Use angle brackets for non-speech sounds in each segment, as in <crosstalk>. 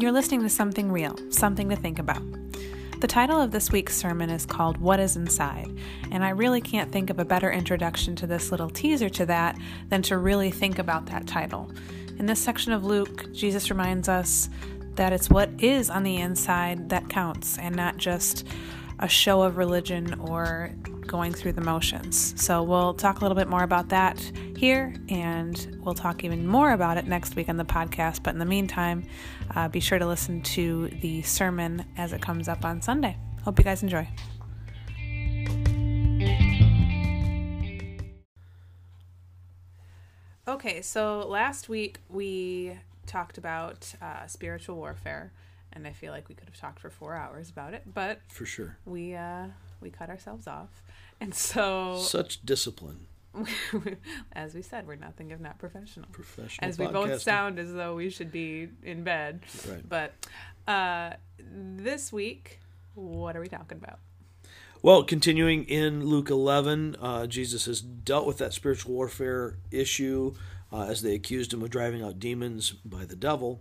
You're listening to Something Real, Something to Think About. The title of this week's sermon is called What is Inside, and I really can't think of a better introduction to this little teaser to that than to really think about that title. In this section of Luke, Jesus reminds us that it's what is on the inside that counts and not just a show of religion or going through the motions. So we'll talk a little bit more about that here, and we'll talk even more about it next week on the podcast. But in the meantime, uh, be sure to listen to the sermon as it comes up on Sunday. Hope you guys enjoy. Okay, so last week we talked about uh, spiritual warfare, and I feel like we could have talked for four hours about it, but for sure we uh, we cut ourselves off, and so such discipline. <laughs> as we said, we're nothing if not professional. Professional. As we both sound as though we should be in bed. Right. But uh, this week, what are we talking about? Well, continuing in Luke 11, uh, Jesus has dealt with that spiritual warfare issue uh, as they accused him of driving out demons by the devil.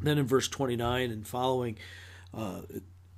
Then in verse 29 and following, uh,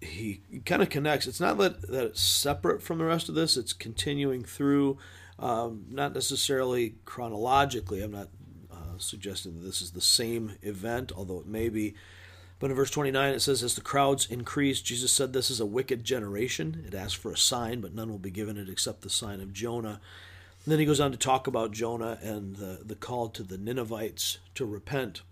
he kind of connects. It's not that, that it's separate from the rest of this, it's continuing through, um, not necessarily chronologically. I'm not uh, suggesting that this is the same event, although it may be. But in verse 29, it says, As the crowds increased, Jesus said, This is a wicked generation. It asks for a sign, but none will be given it except the sign of Jonah. And then he goes on to talk about Jonah and the, the call to the Ninevites to repent.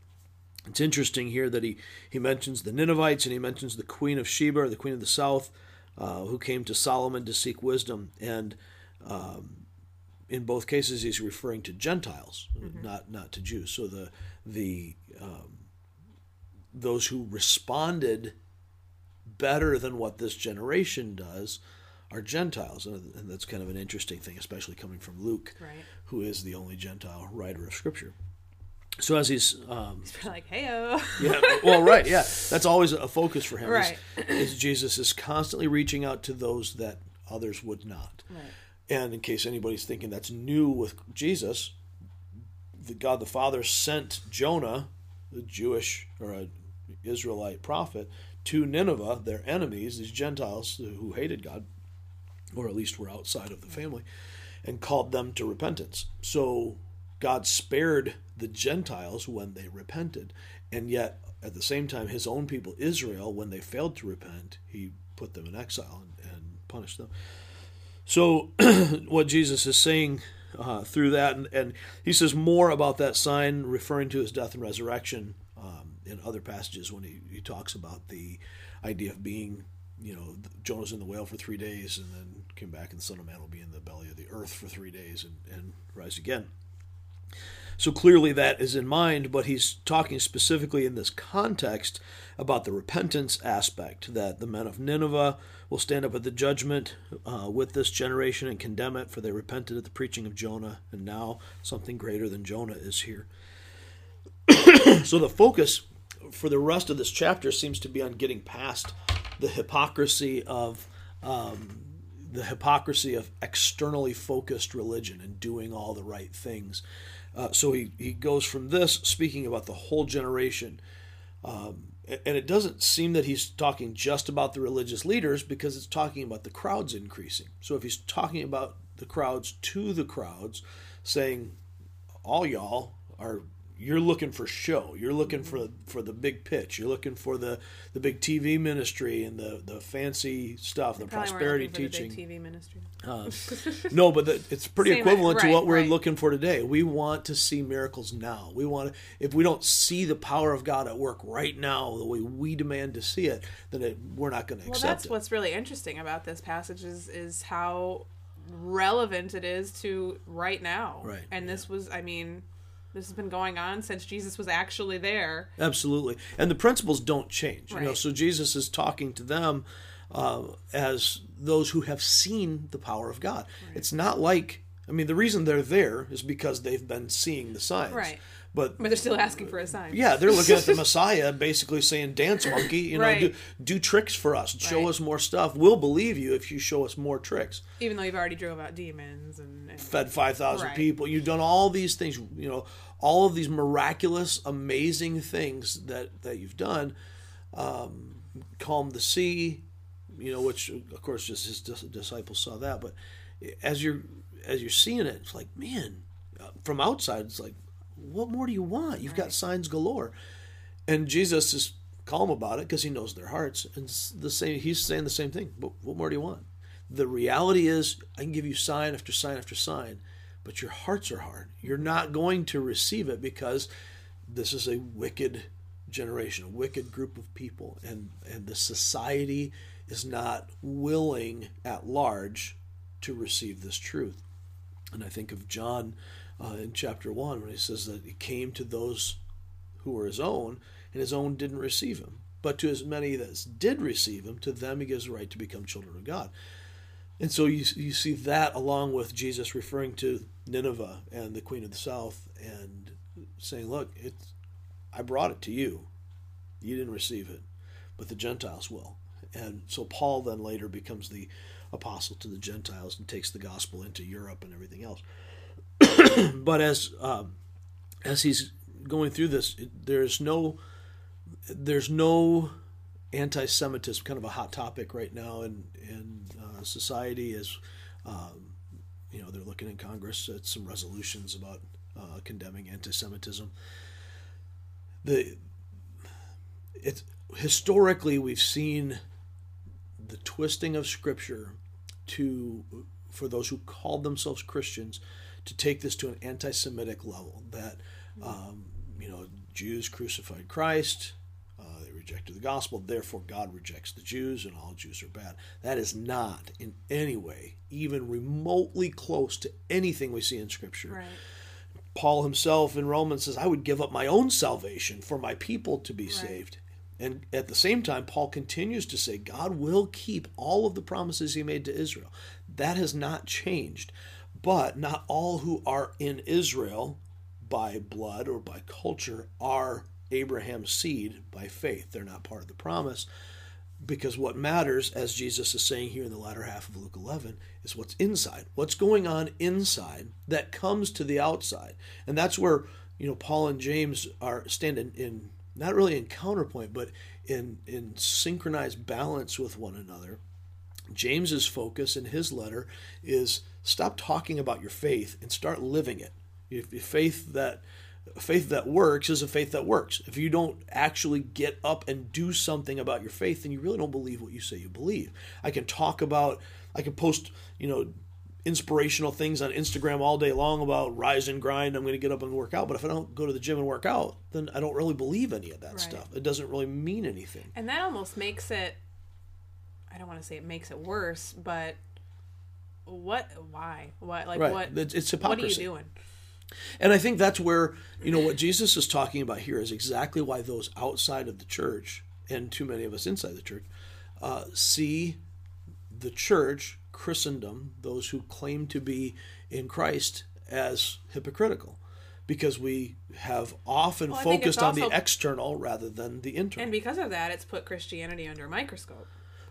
It's interesting here that he, he mentions the Ninevites and he mentions the queen of Sheba, or the queen of the south, uh, who came to Solomon to seek wisdom. And um, in both cases, he's referring to Gentiles, mm-hmm. not not to Jews. So the the um, those who responded better than what this generation does are Gentiles, and that's kind of an interesting thing, especially coming from Luke, right. who is the only Gentile writer of Scripture. So as he's, um, he's like, "Heyo." yeah, well, right, yeah, that's always a focus for him. Right, is, is Jesus is constantly reaching out to those that others would not. Right. And in case anybody's thinking that's new with Jesus, the God the Father sent Jonah, the Jewish or a Israelite prophet, to Nineveh, their enemies, these Gentiles who hated God, or at least were outside of the family, and called them to repentance. So God spared the Gentiles when they repented, and yet at the same time, his own people, Israel, when they failed to repent, he put them in exile and, and punished them. So, <clears throat> what Jesus is saying uh, through that, and, and, he says more about that sign, referring to his death and resurrection um, in other passages when he, he talks about the idea of being, you know, Jonah's in the whale for three days and then came back, and the Son of Man will be in the belly of the earth for three days and, and rise again. So clearly that is in mind, but he's talking specifically in this context about the repentance aspect that the men of Nineveh will stand up at the judgment uh, with this generation and condemn it, for they repented at the preaching of Jonah, and now something greater than Jonah is here. <clears throat> so the focus for the rest of this chapter seems to be on getting past the hypocrisy of um, the hypocrisy of externally focused religion and doing all the right things uh, so he, he goes from this, speaking about the whole generation. Um, and it doesn't seem that he's talking just about the religious leaders because it's talking about the crowds increasing. So if he's talking about the crowds to the crowds, saying, all y'all are you're looking for show. You're looking for for the big pitch. You're looking for the the big TV ministry and the the fancy stuff, the prosperity teaching. The TV ministry. Uh, <laughs> no, but the, it's pretty Same, equivalent right, to what we're right. looking for today. We want to see miracles now. We want to, if we don't see the power of God at work right now, the way we demand to see it, then it, we're not going to well, accept it. Well, that's what's really interesting about this passage is is how relevant it is to right now. Right. And this was, I mean this has been going on since Jesus was actually there. Absolutely. And the principles don't change. Right. You know, so Jesus is talking to them uh, as those who have seen the power of God. Right. It's not like I mean, the reason they're there is because they've been seeing the signs. Right. But But they're still asking for a sign. yeah, they're looking at the <laughs> Messiah, basically saying, "Dance, monkey! You know, Right. do, do tricks for us. Show Right. us more stuff. We'll believe you if you show us more tricks." Even though you've already drove out demons and, and Fed five thousand Right. people. You've done all these things. You know, all of these miraculous, amazing things that that you've done. Um, calmed the sea. You know, which of course just his disciples saw that. But as you're as you're seeing it, it's like, man, uh, from outside, it's like, what more do you want? You've got signs galore. And Jesus is calm about it because he knows their hearts. And the same, he's saying the same thing. But what more do you want? The reality is, I can give you sign after sign after sign, but your hearts are hard. You're not going to receive it because this is a wicked generation, a wicked group of people, and and the society is not willing at large to receive this truth. And I think of John uh, in chapter one when he says that he came to those who were his own, and his own didn't receive him. But to as many that did receive him, to them he gives the right to become children of God. And so you, you see that along with Jesus referring to Nineveh and the queen of the south and saying, Look, it's, I brought it to you. You didn't receive it, but the Gentiles will. And so Paul then later becomes the apostle to the Gentiles and takes the gospel into Europe and everything else. <clears throat> but as um, as he's going through this, there's no there's no anti-Semitism, kind of a hot topic right now in in uh, society. As um, you know, they're looking in Congress at some resolutions about uh, condemning anti-Semitism. The it's historically we've seen the twisting of Scripture to for those who called themselves Christians to take this to an anti-Semitic level. That um, you know, Jews crucified Christ. Uh, they rejected the gospel. Therefore, God rejects the Jews, and all Jews are bad. That is not in any way even remotely close to anything we see in Scripture. right. Paul himself in Romans says, I would give up my own salvation for my people to be Right. saved. And at the same time, Paul continues to say, God will keep all of the promises he made to Israel. That has not changed. But not all who are in Israel by blood or by culture are Abraham's seed by faith. They're not part of the promise. Because what matters, as Jesus is saying here in the latter half of Luke 11, is what's inside. What's going on inside that comes to the outside. And that's where, you know, Paul and James are standing in, not really in counterpoint, but in, in synchronized balance with one another. James's focus in his letter is stop talking about your faith and start living it. If, if faith that faith that works is a faith that works. If you don't actually get up and do something about your faith, then you really don't believe what you say you believe. I can talk about, I can post, you know, inspirational things on Instagram all day long about rise and grind. I'm going to get up and work out. But if I don't go to the gym and work out, then I don't really believe any of that Right. stuff. It doesn't really mean anything. And that almost makes it I don't want to say it makes it worse, but what why? What like Right. what It's- it's what are you doing? And I think that's where, you know, what Jesus is talking about here is exactly why those outside of the church and too many of us inside the church uh, see the church, Christendom, those who claim to be in Christ, as hypocritical. Because we have often Well, I think it's focused on the external rather than the internal. And because of that, it's put Christianity under a microscope.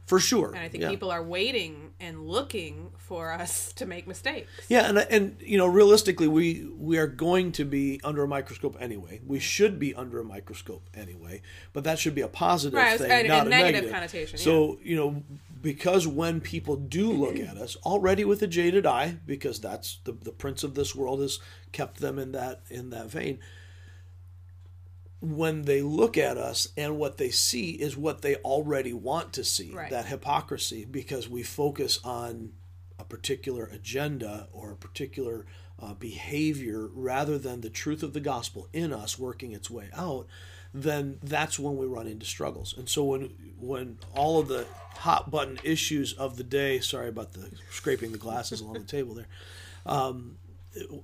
For sure. And I think yeah. people are waiting and looking for us to make mistakes. Yeah, and and you know, realistically, we we are going to be under a microscope anyway. We should be under a microscope anyway, but that should be a positive Right, thing, a- not a negative negative connotation, So you know, because when people do look at us already with a jaded eye, because that's the the prince of this world has kept them in that in that vein. When they look at us and what they see is what they already want to see, Right. that hypocrisy, because we focus on a particular agenda or a particular uh, behavior rather than the truth of the gospel in us working its way out, then that's when we run into struggles. And so when when all of the hot button issues of the day, sorry about the scraping the glasses along the table there, um,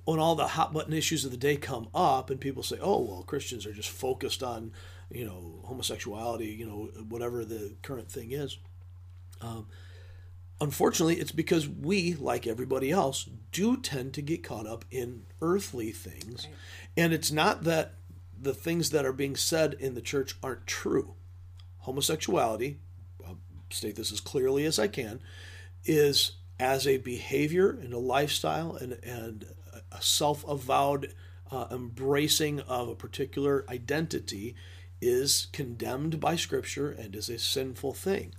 when all the hot button issues of the day come up and people say, "Oh, well, Christians are just focused on, you know, homosexuality, you know, whatever the current thing is." Um, unfortunately, it's because we, like everybody else, do tend to get caught up in earthly things. Right. And it's not that the things that are being said in the church aren't true. Homosexuality, I'll state this as clearly as I can, is as a behavior and a lifestyle and, and a self avowed uh, embracing of a particular identity is condemned by Scripture and is a sinful thing.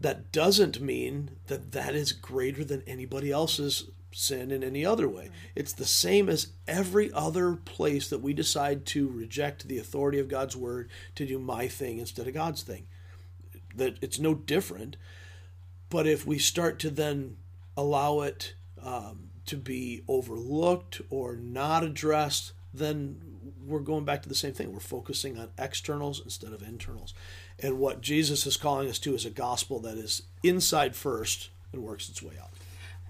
That doesn't mean that that is greater than anybody else's sin in any other way. It's the same as every other place that we decide to reject the authority of God's word to do my thing instead of God's thing. That it's no different. But if we start to then allow it um, to be overlooked or not addressed, then we're going back to the same thing. We're focusing on externals instead of internals. And what Jesus is calling us to is a gospel that is inside first and works its way out.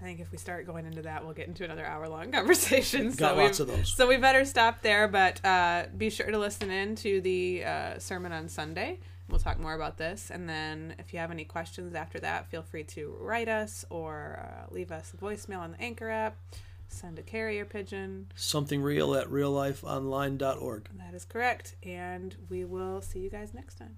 I think if we start going into that, we'll get into another hour long <laughs> conversation. Got so lots of those. So we better stop there, but uh, be sure to listen in to the uh, sermon on Sunday. We'll talk more about this. And then if you have any questions after that, feel free to write us or uh, leave us a voicemail on the Anchor app, send a carrier pigeon. Something real at reallifeonline.org. That is correct. And we will see you guys next time.